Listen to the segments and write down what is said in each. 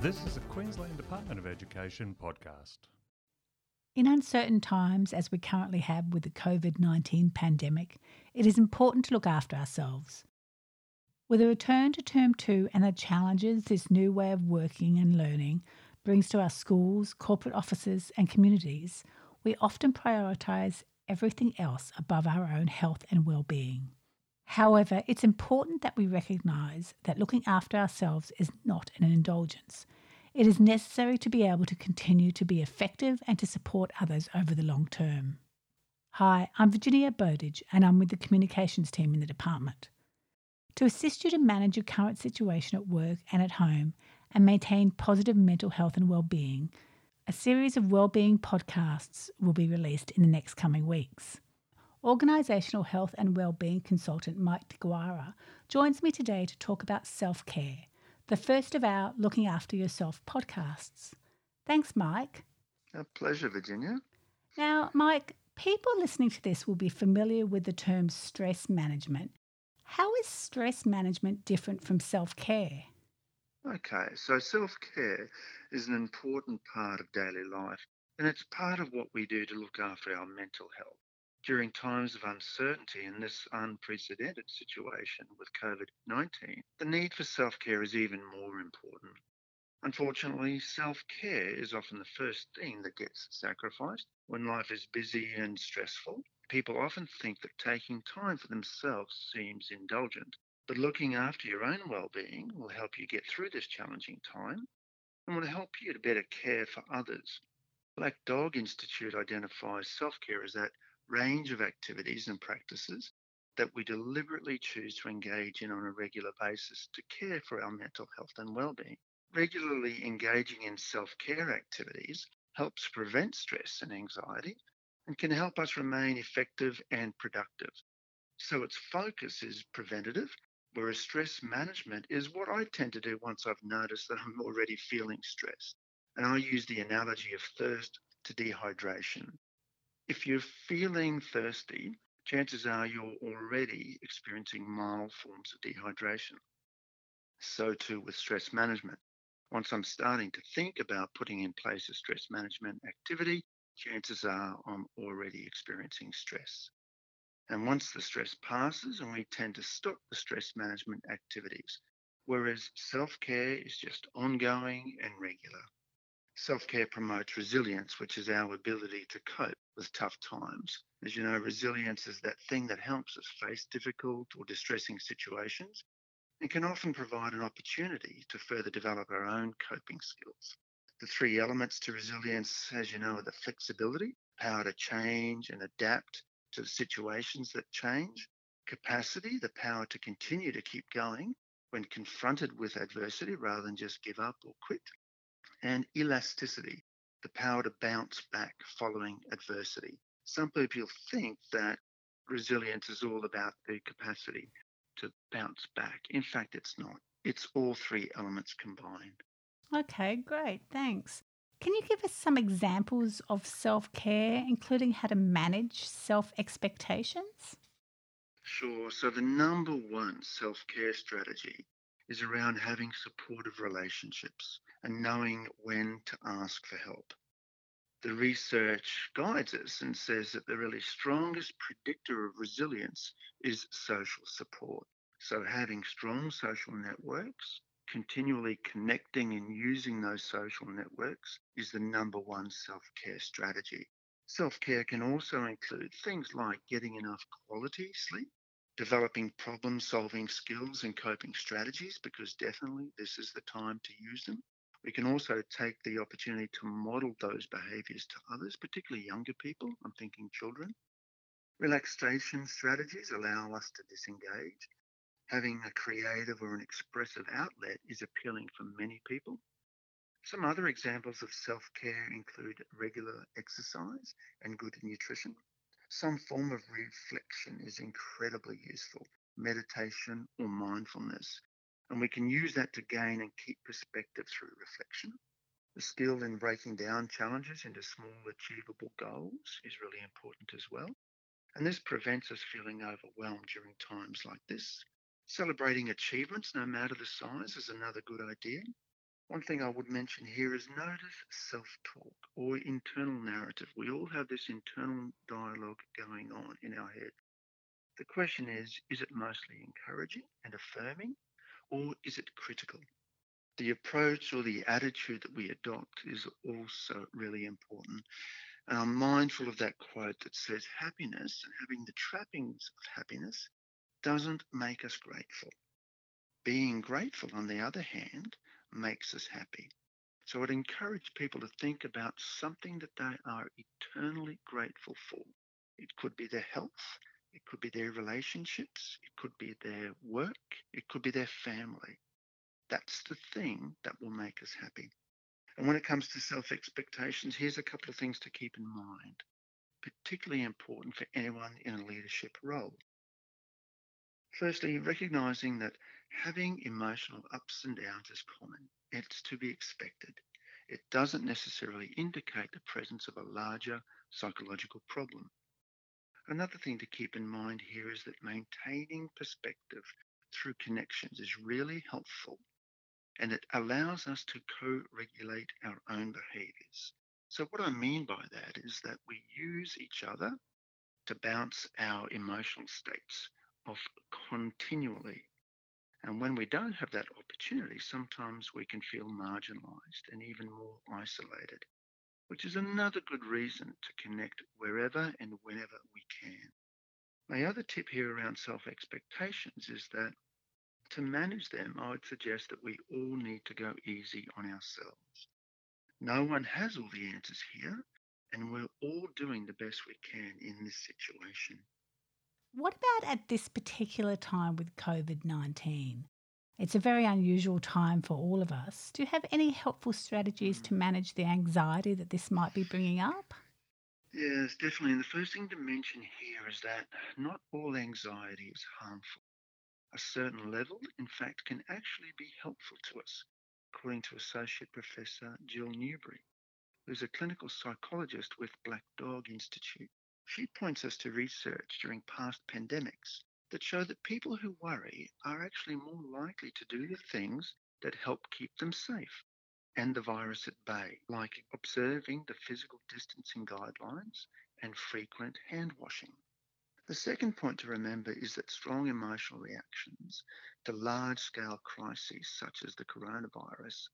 This is a Queensland Department of Education podcast. In uncertain times, as we currently have with the COVID 19 pandemic, it is important to look after ourselves. With a return to term two and the challenges this new way of working and learning brings to our schools, corporate offices, and communities, we often prioritise everything else above our own health and well-being. However, it's important that we recognise that looking after ourselves is not an indulgence. It is necessary to be able to continue to be effective and to support others over the long term. Hi, I'm Virginia Bowditch and I'm with the communications team in the department. To assist you to manage your current situation at work and at home and maintain positive mental health and well-being, a series of well-being podcasts will be released in the next coming weeks. Organisational health and wellbeing consultant Mike DeGuara joins me today to talk about self care, the first of our Looking After Yourself podcasts. Thanks, Mike. A pleasure, Virginia. Now, Mike, people listening to this will be familiar with the term stress management. How is stress management different from self care? Okay, so self care is an important part of daily life, and it's part of what we do to look after our mental health. During times of uncertainty in this unprecedented situation with COVID 19, the need for self care is even more important. Unfortunately, self care is often the first thing that gets sacrificed when life is busy and stressful. People often think that taking time for themselves seems indulgent, but looking after your own well-being will help you get through this challenging time and will help you to better care for others. Black Dog Institute identifies self-care as that range of activities and practices that we deliberately choose to engage in on a regular basis to care for our mental health and well-being. Regularly engaging in self-care activities helps prevent stress and anxiety and can help us remain effective and productive. So its focus is preventative, whereas stress management is what I tend to do once I've noticed that I'm already feeling stressed. And I use the analogy of thirst to dehydration. If you're feeling thirsty, chances are you're already experiencing mild forms of dehydration. So too with stress management. Once I'm starting to think about putting in place a stress management activity, chances are I'm already experiencing stress. And once the stress passes, and we tend to stop the stress management activities, whereas self care is just ongoing and regular. Self care promotes resilience, which is our ability to cope with tough times. As you know, resilience is that thing that helps us face difficult or distressing situations and can often provide an opportunity to further develop our own coping skills. The three elements to resilience, as you know, are the flexibility, power to change and adapt to the situations that change, capacity, the power to continue to keep going when confronted with adversity rather than just give up or quit, and elasticity, the power to bounce back following adversity. Some people think that resilience is all about the capacity to bounce back. In fact, it's not. It's all three elements combined. Okay, great. Thanks. Can you give us some examples of self care, including how to manage self expectations? Sure. So, the number one self care strategy is around having supportive relationships and knowing when to ask for help. The research guides us and says that the really strongest predictor of resilience is social support. So, having strong social networks, continually connecting and using those social networks is the number one self care strategy. Self care can also include things like getting enough quality sleep, developing problem solving skills and coping strategies, because definitely this is the time to use them. We can also take the opportunity to model those behaviors to others, particularly younger people. I'm thinking children. Relaxation strategies allow us to disengage. Having a creative or an expressive outlet is appealing for many people. Some other examples of self care include regular exercise and good nutrition. Some form of reflection is incredibly useful, meditation or mindfulness, and we can use that to gain and keep perspective through reflection. The skill in breaking down challenges into small, achievable goals is really important as well. And this prevents us feeling overwhelmed during times like this. Celebrating achievements, no matter the size, is another good idea. One thing I would mention here is notice self talk or internal narrative. We all have this internal dialogue going on in our head. The question is is it mostly encouraging and affirming, or is it critical? The approach or the attitude that we adopt is also really important. And I'm mindful of that quote that says happiness and having the trappings of happiness doesn't make us grateful. Being grateful, on the other hand, makes us happy. So I'd encourage people to think about something that they are eternally grateful for. It could be their health, it could be their relationships, it could be their work, it could be their family. That's the thing that will make us happy. And when it comes to self expectations, here's a couple of things to keep in mind, particularly important for anyone in a leadership role. Firstly, recognizing that having emotional ups and downs is common. It's to be expected. It doesn't necessarily indicate the presence of a larger psychological problem. Another thing to keep in mind here is that maintaining perspective through connections is really helpful and it allows us to co regulate our own behaviors. So, what I mean by that is that we use each other to bounce our emotional states off continually. And when we don't have that opportunity, sometimes we can feel marginalized and even more isolated, which is another good reason to connect wherever and whenever we can. My other tip here around self expectations is that to manage them, I would suggest that we all need to go easy on ourselves. No one has all the answers here, and we're all doing the best we can in this situation. What about at this particular time with COVID 19? It's a very unusual time for all of us. Do you have any helpful strategies to manage the anxiety that this might be bringing up? Yes, definitely. And the first thing to mention here is that not all anxiety is harmful. A certain level, in fact, can actually be helpful to us, according to Associate Professor Jill Newby, who's a clinical psychologist with Black Dog Institute. She points us to research during past pandemics that show that people who worry are actually more likely to do the things that help keep them safe and the virus at bay, like observing the physical distancing guidelines and frequent hand washing. The second point to remember is that strong emotional reactions to large scale crises such as the coronavirus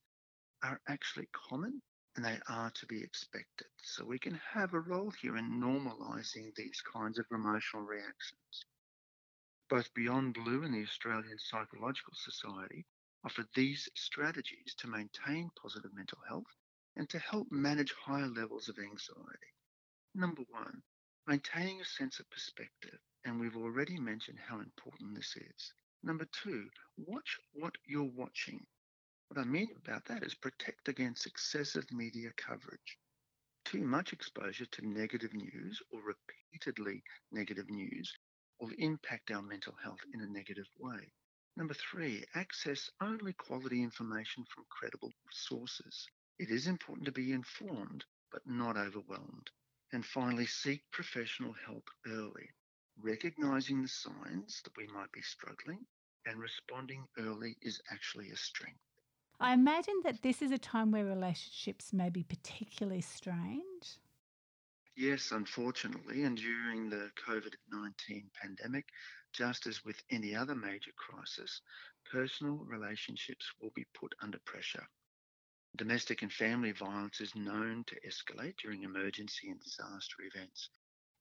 are actually common and they are to be expected. So we can have a role here in normalising these kinds of emotional reactions. Both Beyond Blue and the Australian Psychological Society offer these strategies to maintain positive mental health and to help manage higher levels of anxiety. Number one, maintaining a sense of perspective, and we've already mentioned how important this is. Number two, watch what you're watching what I mean about that is protect against excessive media coverage. Too much exposure to negative news or repeatedly negative news will impact our mental health in a negative way. Number three, access only quality information from credible sources. It is important to be informed, but not overwhelmed. And finally, seek professional help early, recognizing the signs that we might be struggling and responding early is actually a strength. I imagine that this is a time where relationships may be particularly strained. Yes, unfortunately, and during the COVID 19 pandemic, just as with any other major crisis, personal relationships will be put under pressure. Domestic and family violence is known to escalate during emergency and disaster events.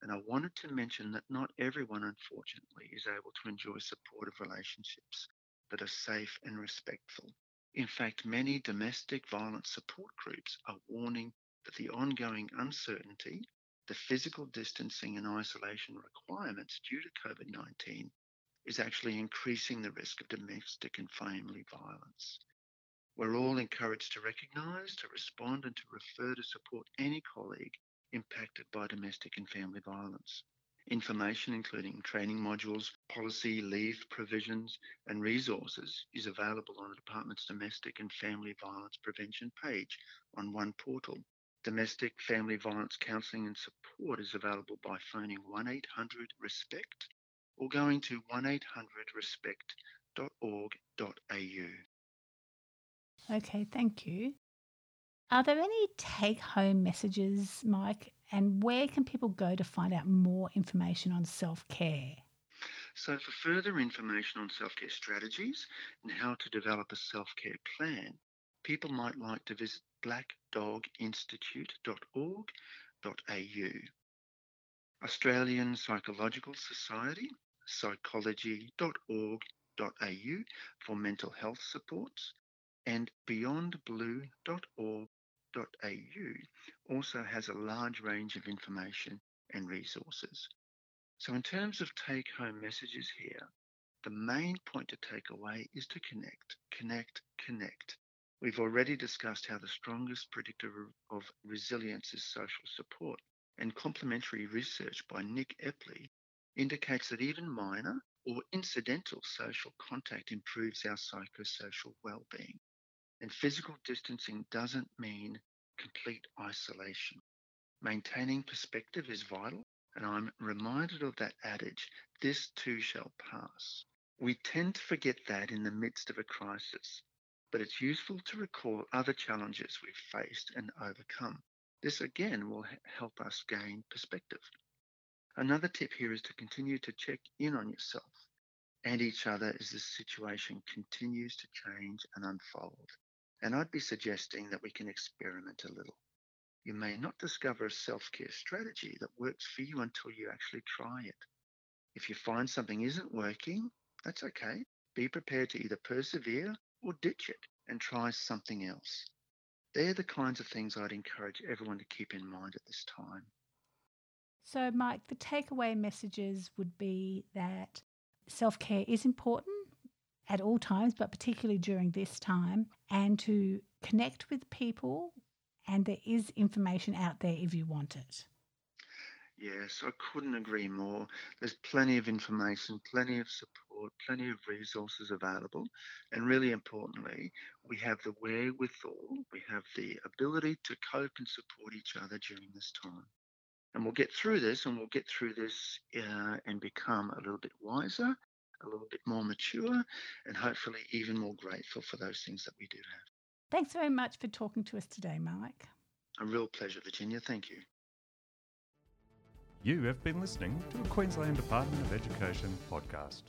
And I wanted to mention that not everyone, unfortunately, is able to enjoy supportive relationships that are safe and respectful. In fact, many domestic violence support groups are warning that the ongoing uncertainty, the physical distancing and isolation requirements due to COVID 19 is actually increasing the risk of domestic and family violence. We're all encouraged to recognise, to respond, and to refer to support any colleague impacted by domestic and family violence. Information, including training modules, policy, leave provisions, and resources, is available on the Department's Domestic and Family Violence Prevention page on One Portal. Domestic family violence counselling and support is available by phoning 1 800 RESPECT or going to 1 800 RESPECT.org.au. Okay, thank you. Are there any take home messages, Mike? And where can people go to find out more information on self care? So, for further information on self care strategies and how to develop a self care plan, people might like to visit blackdoginstitute.org.au. Australian Psychological Society, psychology.org.au for mental health supports, and beyondblue.org.au also has a large range of information and resources. So, in terms of take home messages here, the main point to take away is to connect, connect, connect. We've already discussed how the strongest predictor of resilience is social support, and complementary research by Nick Epley indicates that even minor or incidental social contact improves our psychosocial well-being. And physical distancing doesn't mean complete isolation. Maintaining perspective is vital, and I'm reminded of that adage this too shall pass. We tend to forget that in the midst of a crisis, but it's useful to recall other challenges we've faced and overcome. This again will help us gain perspective. Another tip here is to continue to check in on yourself and each other as the situation continues to change and unfold. And I'd be suggesting that we can experiment a little. You may not discover a self care strategy that works for you until you actually try it. If you find something isn't working, that's okay. Be prepared to either persevere or ditch it and try something else. They're the kinds of things I'd encourage everyone to keep in mind at this time. So, Mike, the takeaway messages would be that self care is important at all times, but particularly during this time, and to connect with people and there is information out there if you want it. Yes, I couldn't agree more. There's plenty of information, plenty of support, plenty of resources available, and really importantly, we have the wherewithal, we have the ability to cope and support each other during this time. And we'll get through this, and we'll get through this uh, and become a little bit wiser, a little bit more mature, and hopefully even more grateful for those things that we do have. Thanks very much for talking to us today, Mike. A real pleasure, Virginia. Thank you. You have been listening to a Queensland Department of Education podcast.